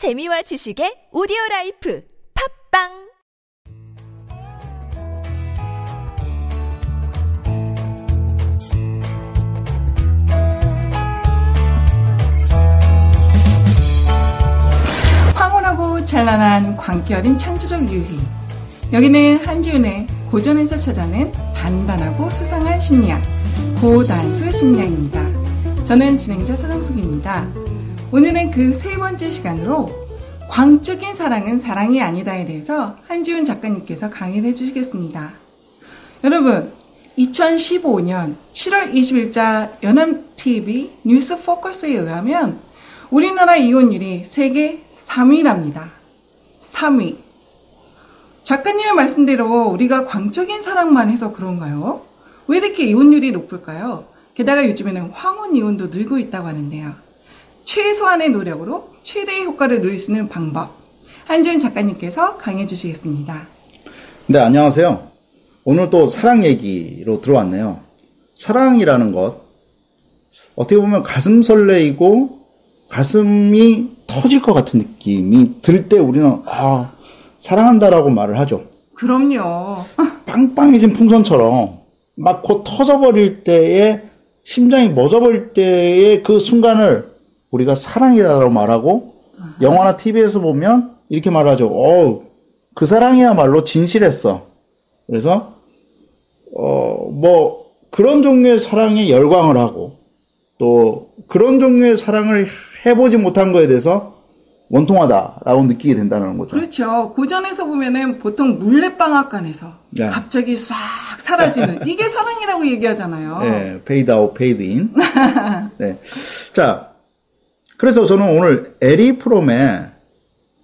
재미와 지식의 오디오 life 팟빵 황홀하고 찬란한 광기 어린 창조적 유희. 여기는 한지훈의 고전에서 찾아낸 단단하고 수상한 심리학, 고단수 심리학입니다. 저는 진행자 서정숙입니다. 오늘은 그 세 번째 시간으로 광적인 사랑은 사랑이 아니다에 대해서 한지훈 작가님께서 강의를 해주시겠습니다. 여러분, 2015년 7월 20일자 연합TV 뉴스 포커스에 의하면 우리나라 이혼율이 세계 3위랍니다. 3위. 작가님의 말씀대로 우리가 광적인 사랑만 해서 그런가요? 왜 이렇게 이혼율이 높을까요? 게다가 요즘에는 황혼 이혼도 늘고 있다고 하는데요. 최소한의 노력으로 최대의 효과를 누릴 수 있는 방법. 한지훈 작가님께서 강해 주시겠습니다. 네, 안녕하세요. 오늘 또 사랑 얘기로 들어왔네요. 사랑이라는 것, 어떻게 보면 가슴 설레이고 가슴이 터질 것 같은 느낌이 들 때 우리는, 아, 사랑한다라고 말을 하죠. 그럼요. 빵빵해진 풍선처럼 막 곧 터져버릴 때에 심장이 멎어버릴 때의 그 순간을 우리가 사랑이다라고 말하고 영화나 TV에서 보면 이렇게 말하죠. 어우, 그 사랑이야말로 진실했어. 그래서 어, 뭐 그런 종류의 사랑에 열광을 하고 또 그런 종류의 사랑을 해보지 못한 거에 대해서 원통하다라고 느끼게 된다는 거죠. 그렇죠. 고전에서 보면은 보통 물레방앗간에서 네. 갑자기 싹 사라지는 이게 사랑이라고 얘기하잖아요. 네, 페이드 아웃, 페이드 인. 네. 자, 그래서 저는 오늘 에리히 프롬의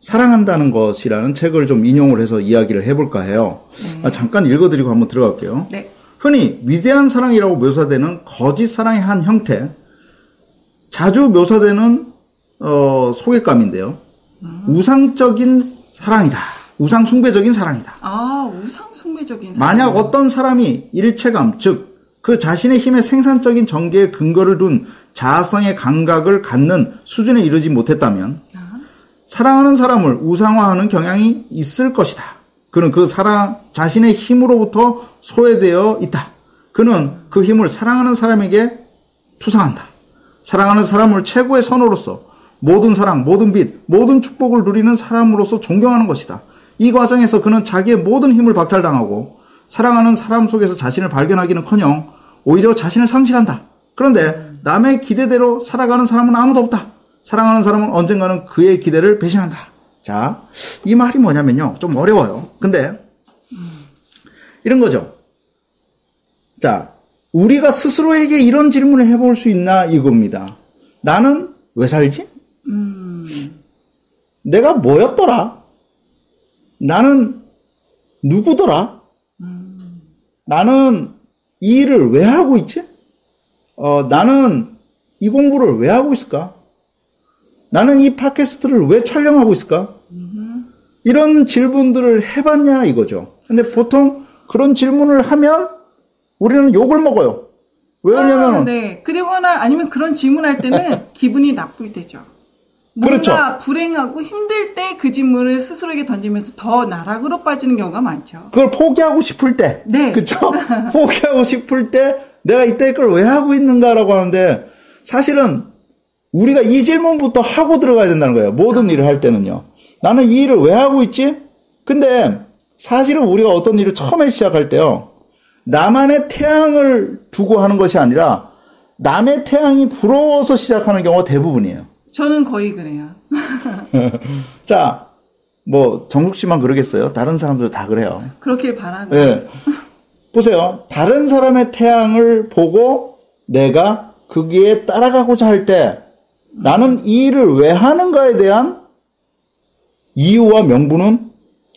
사랑한다는 것이라는 책을 좀 인용을 해서 이야기를 해볼까 해요. 네. 아, 잠깐 읽어드리고 한번 들어갈게요. 네. 흔히 위대한 사랑이라고 묘사되는 거짓 사랑의 한 형태, 자주 묘사되는 어, 소개감인데요. 우상적인 사랑이다. 우상 숭배적인 사랑이다. 아, 우상 숭배적인 사랑. 만약 어떤 사람이 일체감, 즉, 그 자신의 힘의 생산적인 전개에 근거를 둔 자아성의 감각을 갖는 수준에 이르지 못했다면, 아, 사랑하는 사람을 우상화하는 경향이 있을 것이다. 그는 그 사랑, 자신의 힘으로부터 소외되어 있다. 그는 그 힘을 사랑하는 사람에게 투상한다. 사랑하는 사람을 최고의 선호로서 모든 사랑, 모든 빛, 모든 축복을 누리는 사람으로서 존경하는 것이다. 이 과정에서 그는 자기의 모든 힘을 박탈당하고 사랑하는 사람 속에서 자신을 발견하기는커녕 오히려 자신을 상실한다. 그런데 남의 기대대로 살아가는 사람은 아무도 없다. 사랑하는 사람은 언젠가는 그의 기대를 배신한다. 자, 이 말이 뭐냐면요. 좀 어려워요. 근데 이런 거죠. 자, 우리가 스스로에게 이런 질문을 해볼 수 있나 이겁니다. 나는 왜 살지? 음, 내가 뭐였더라? 나는 누구더라? 음, 나는 이 일을 왜 하고 있지? 어, 나는 이 공부를 왜 하고 있을까? 나는 이 팟캐스트를 왜 촬영하고 있을까? 음, 이런 질문들을 해봤냐 이거죠. 근데 보통 그런 질문을 하면 우리는 욕을 먹어요. 왜냐면 아, 네. 그리거나 아니면 그런 질문할 때는 기분이 나쁠 때죠. 뭔가 그렇죠. 불행하고 힘들 때 그 질문을 스스로에게 던지면서 더 나락으로 빠지는 경우가 많죠. 그걸 포기하고 싶을 때, 네. 그쵸? 포기하고 싶을 때 내가 이때 걸왜 하고 있는가라고 하는데 사실은 우리가 이 질문부터 하고 들어가야 된다는 거예요. 모든 일을 할 때는요. 나는 이 일을 왜 하고 있지? 근데 사실은 우리가 어떤 일을 처음에 시작할 때요. 나만의 태양을 두고 하는 것이 아니라 남의 태양이 부러워서 시작하는 경우가 대부분이에요. 저는 거의 그래요. 자, 뭐 정숙 씨만 그러겠어요? 다른 사람들 다 그래요. 그렇게 바라고. 예. 보세요. 다른 사람의 태양을 보고 내가 거기에 따라가고자 할 때 나는 이 일을 왜 하는가에 대한 이유와 명분은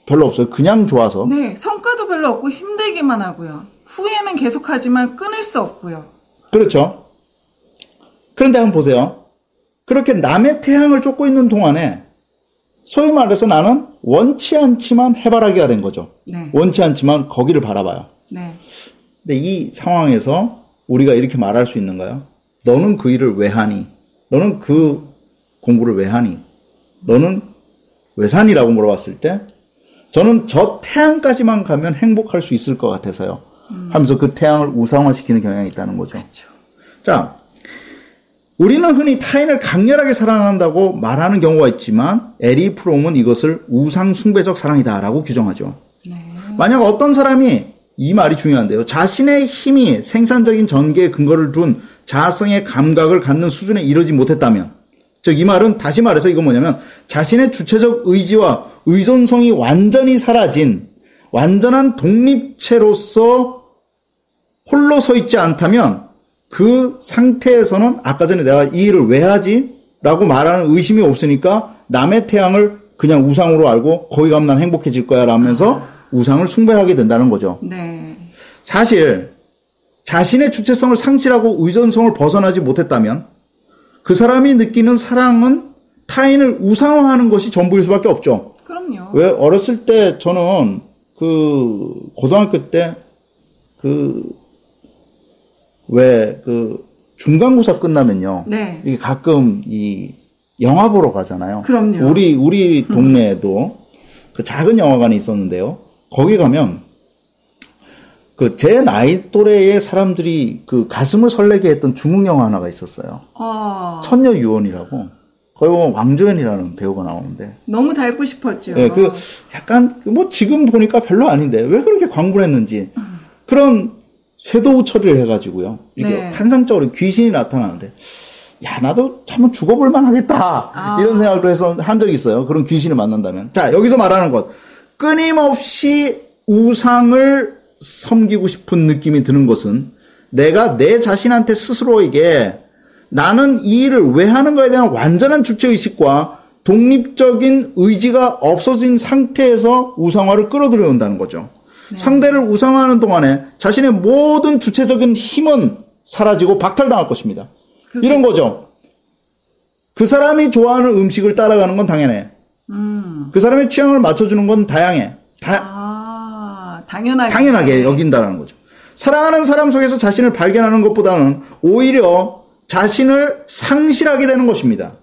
별로 없어요. 그냥 좋아서. 네, 성과도 별로 없고 힘들기만 하고요. 후회는 계속하지만 끊을 수 없고요. 그렇죠. 그런데 한번 보세요. 그렇게 남의 태양을 쫓고 있는 동안에 소위 말해서 나는 원치 않지만 해바라기가 된 거죠. 네, 원치 않지만 거기를 바라봐요. 네, 근데 이 상황에서 우리가 이렇게 말할 수 있는가요? 너는 그 일을 왜 하니? 너는 그 공부를 왜 하니? 너는 왜 사니라고 물어봤을 때 저는 저 태양까지만 가면 행복할 수 있을 것 같아서요. 하면서 그 태양을 우상화시키는 경향이 있다는 거죠. 그렇죠. 자, 우리는 흔히 타인을 강렬하게 사랑한다고 말하는 경우가 있지만 에리 프롬은 이것을 우상 숭배적 사랑이다라고 규정하죠. 네. 만약 어떤 사람이 이 말이 중요한데요. 자신의 힘이 생산적인 전개에 근거를 둔 자아성의 감각을 갖는 수준에 이르지 못했다면, 즉 이 말은 다시 말해서 이건 뭐냐면 자신의 주체적 의지와 의존성이 완전히 사라진 완전한 독립체로서 홀로 서 있지 않다면 그 상태에서는 아까 전에 내가 이 일을 왜 하지? 라고 말하는 의심이 없으니까 남의 태양을 그냥 우상으로 알고 거기 가면 난 행복해질 거야 라면서 우상을 숭배하게 된다는 거죠. 네. 사실 자신의 주체성을 상실하고 의존성을 벗어나지 못했다면 그 사람이 느끼는 사랑은 타인을 우상화하는 것이 전부일 수밖에 없죠. 그럼요. 왜 어렸을 때 저는 그 고등학교 때 그 왜 그 중간고사 끝나면요. 네. 이게 가끔 이 영화 보러 가잖아요. 그럼요. 우리 우리 동네에도 그 작은 영화관이 있었는데요. 거기 가면 그 제 나이 또래의 사람들이 그 가슴을 설레게 했던 중국 영화 하나가 있었어요. 아, 천녀 유언이라고. 거기 보면 왕조연이라는 배우가 나오는데. 너무 닮고 싶었죠. 예, 그 약간 뭐 지금 보니까 별로 아닌데 왜 그렇게 광분을 했는지 그런 쇄도우 처리를 해가지고요. 이게 네. 환상적으로 귀신이 나타나는데 야 나도 한번 죽어볼만 하겠다 아. 이런 생각을 해서 한 적이 있어요. 그런 귀신을 만난다면 자 여기서 말하는 것 끊임없이 우상을 섬기고 싶은 느낌이 드는 것은 내가 내 자신한테 스스로에게 나는 이 일을 왜 하는 거에 대한 완전한 주체의식과 독립적인 의지가 없어진 상태에서 우상화를 끌어들여온다는 거죠. 상대를 우상화하는 동안에 자신의 모든 주체적인 힘은 사라지고 박탈당할 것입니다. 이런 거죠. 그 사람이 좋아하는 음식을 따라가는 건 당연해. 음. 그 사람의 취향을 맞춰주는 건 다양해. 다, 아, 당연하게. 당연하게 여긴다는 거죠. 사랑하는 사람 속에서 자신을 발견하는 것보다는 오히려 자신을 상실하게 되는 것입니다.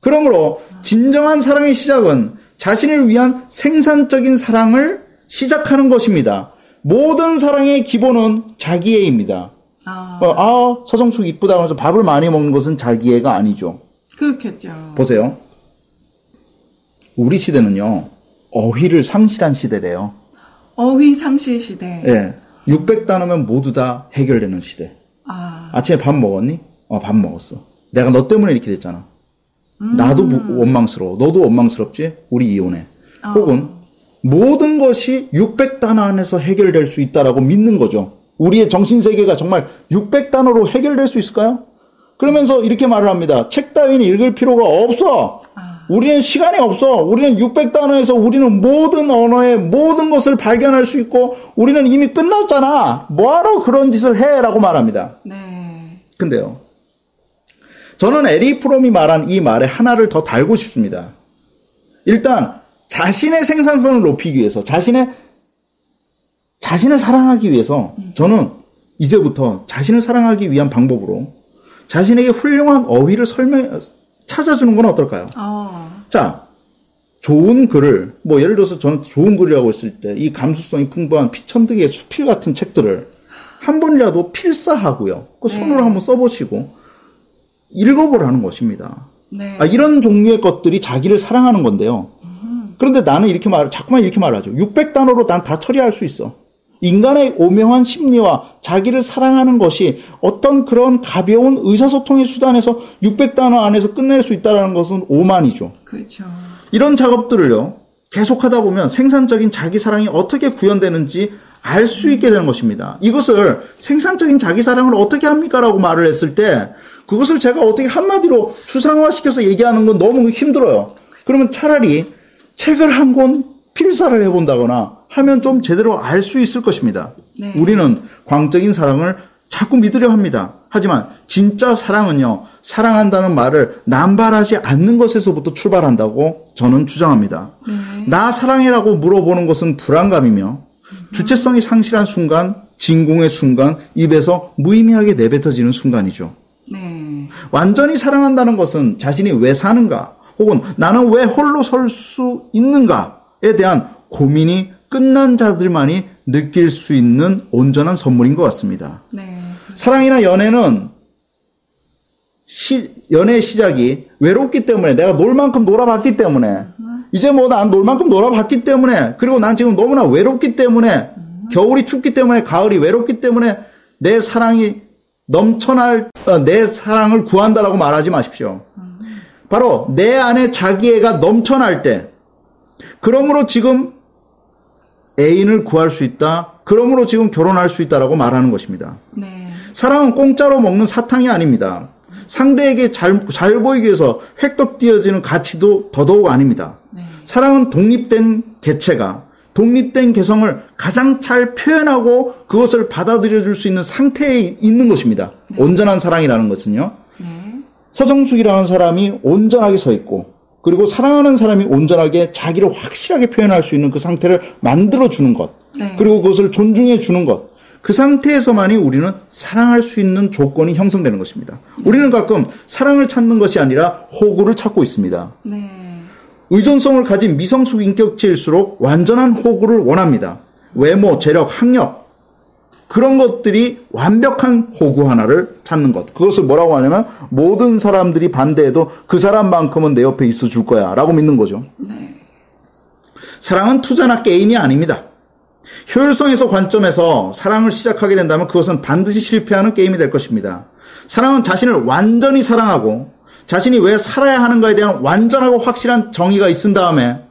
그러므로 진정한 사랑의 시작은 자신을 위한 생산적인 사랑을 시작하는 것입니다. 모든 사랑의 기본은 자기애입니다. 아, 어, 아, 서정숙 이쁘다 하면서 밥을 많이 먹는 것은 자기애가 아니죠. 그렇겠죠. 보세요. 우리 시대는요, 어휘를 상실한 시대래요. 어휘 상실 시대. 예. 600 단어면 모두 다 해결되는 시대. 아, 아침에 밥 먹었니? 어, 밥 먹었어. 내가 너 때문에 이렇게 됐잖아. 음. 나도 무- 원망스러워. 너도 원망스럽지? 우리 이혼해. 어. 혹은 모든 것이 600단어 안에서 해결될 수 있다라고 믿는 거죠. 우리의 정신 세계가 정말 600단어로 해결될 수 있을까요? 그러면서 이렇게 말을 합니다. 책 따위는 읽을 필요가 없어. 아, 우리는 시간이 없어. 우리는 600단어에서 우리는 모든 언어의 모든 것을 발견할 수 있고 우리는 이미 끝났잖아. 뭐하러 그런 짓을 해? 라고 말합니다. 네. 근데요. 저는 에리 프롬이 말한 이 말에 하나를 더 달고 싶습니다. 일단 자신의 생산성을 높이기 위해서 자신의 자신을 사랑하기 위해서 저는 이제부터 자신을 사랑하기 위한 방법으로 자신에게 훌륭한 어휘를 설명 찾아주는 건 어떨까요? 어, 자, 좋은 글을, 뭐 예를 들어서 저는 좋은 글이라고 했을 때 이 감수성이 풍부한 피천득의 수필 같은 책들을 한 번이라도 필사하고요. 그 손으로 네. 한번 써보시고 읽어보라는 것입니다. 네. 아, 이런 종류의 것들이 자기를 사랑하는 건데요. 음, 그런데 나는 이렇게 말, 자꾸만 이렇게 말하죠. 600단어로 난 다 처리할 수 있어. 인간의 오묘한 심리와 자기를 사랑하는 것이 어떤 그런 가벼운 의사소통의 수단에서 600단어 안에서 끝낼 수 있다는 것은 오만이죠. 그렇죠. 이런 작업들을요, 계속하다 보면 생산적인 자기 사랑이 어떻게 구현되는지 알 수 있게 되는 것입니다. 이것을 생산적인 자기 사랑을 어떻게 합니까? 라고 말을 했을 때, 그것을 제가 어떻게 한마디로 추상화시켜서 얘기하는 건 너무 힘들어요. 그러면 차라리 책을 한 권 필사를 해본다거나 하면 좀 제대로 알 수 있을 것입니다. 네. 우리는 광적인 사랑을 자꾸 믿으려 합니다. 하지만 진짜 사랑은요, 사랑한다는 말을 남발하지 않는 것에서부터 출발한다고 저는 주장합니다. 네. 나 사랑해라고 물어보는 것은 불안감이며 주체성이 상실한 순간, 진공의 순간, 입에서 무의미하게 내뱉어지는 순간이죠. 네. 완전히 사랑한다는 것은 자신이 왜 사는가, 혹은 나는 왜 홀로 설 수 있는가에 대한 고민이 끝난 자들만이 느낄 수 있는 온전한 선물인 것 같습니다. 네. 사랑이나 연애는 시, 연애의 시작이 외롭기 때문에 내가 놀 만큼 놀아봤기 때문에 이제 뭐 난 놀 만큼 놀아봤기 때문에 그리고 난 지금 너무나 외롭기 때문에 겨울이 춥기 때문에 가을이 외롭기 때문에 내 사랑이 넘쳐날 어, 내 사랑을 구한다라고 말하지 마십시오. 바로 내 안에 자기애가 넘쳐날 때 그러므로 지금 애인을 구할 수 있다. 그러므로 지금 결혼할 수 있다라고 말하는 것입니다. 네. 사랑은 공짜로 먹는 사탕이 아닙니다. 상대에게 잘, 잘 보이기 위해서 획득되어지는 가치도 더더욱 아닙니다. 네. 사랑은 독립된 개체가 독립된 개성을 가장 잘 표현하고 그것을 받아들여 줄 수 있는 상태에 있는 것입니다. 온전한 사랑이라는 것은요. 네. 서정숙이라는 사람이 온전하게 서 있고 그리고 사랑하는 사람이 온전하게 자기를 확실하게 표현할 수 있는 그 상태를 만들어 주는 것. 네. 그리고 그것을 존중해 주는 것. 그 상태에서만이 우리는 사랑할 수 있는 조건이 형성되는 것입니다. 우리는 가끔 사랑을 찾는 것이 아니라 호구를 찾고 있습니다. 네. 의존성을 가진 미성숙 인격체일수록 완전한 호구를 원합니다. 외모, 재력, 학력 그런 것들이 완벽한 호구 하나를 찾는 것. 그것을 뭐라고 하냐면 모든 사람들이 반대해도 그 사람만큼은 내 옆에 있어 줄 거야 라고 믿는 거죠. 네. 사랑은 투자나 게임이 아닙니다. 효율성에서 관점에서 사랑을 시작하게 된다면 그것은 반드시 실패하는 게임이 될 것입니다. 사랑은 자신을 완전히 사랑하고 자신이 왜 살아야 하는가에 대한 완전하고 확실한 정의가 있은 다음에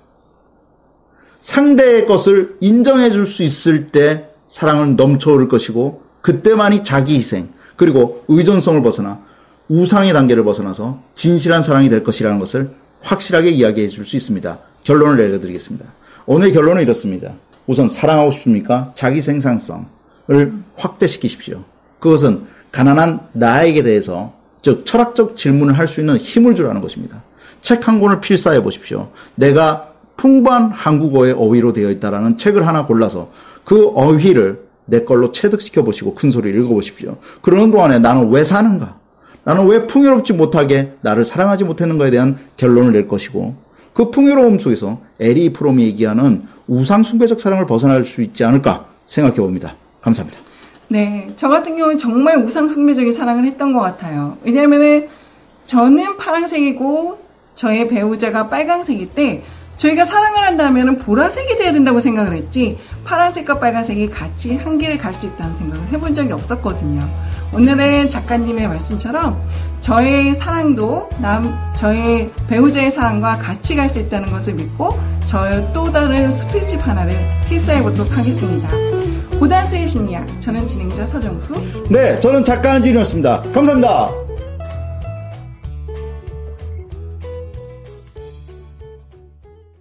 상대의 것을 인정해 줄 수 있을 때 사랑은 넘쳐오를 것이고 그때만이 자기 희생 그리고 의존성을 벗어나 우상의 단계를 벗어나서 진실한 사랑이 될 것이라는 것을 확실하게 이야기해 줄 수 있습니다. 결론을 내려드리겠습니다. 오늘 결론은 이렇습니다. 우선 사랑하고 싶습니까? 자기 생산성을 확대시키십시오. 그것은 가난한 나에게 대해서 즉 철학적 질문을 할 수 있는 힘을 주라는 것입니다. 책 한 권을 필사해 보십시오. 내가 풍부한 한국어의 어휘로 되어 있다라는 책을 하나 골라서 그 어휘를 내 걸로 체득시켜 보시고 큰 소리를 읽어 보십시오. 그러는 동안에 나는 왜 사는가? 나는 왜 풍요롭지 못하게 나를 사랑하지 못했는가에 대한 결론을 낼 것이고 그 풍요로움 속에서 에리 프롬이 얘기하는 우상 숭배적 사랑을 벗어날 수 있지 않을까 생각해 봅니다. 감사합니다. 네, 저 같은 경우는 정말 우상 숭배적인 사랑을 했던 것 같아요. 왜냐하면은 저는 파란색이고 저의 배우자가 빨간색일 때 저희가 사랑을 한다면 보라색이 돼야 된다고 생각을 했지 파란색과 빨간색이 같이 한 길을 갈 수 있다는 생각을 해본 적이 없었거든요. 오늘은 작가님의 말씀처럼 저의 사랑도 남 저의 배우자의 사랑과 같이 갈 수 있다는 것을 믿고 저의 또 다른 스피릿집 하나를 필사해 보도록 하겠습니다. 고단수의 심리학 저는 진행자 서정수 네, 저는 작가 한진이었습니다. 감사합니다.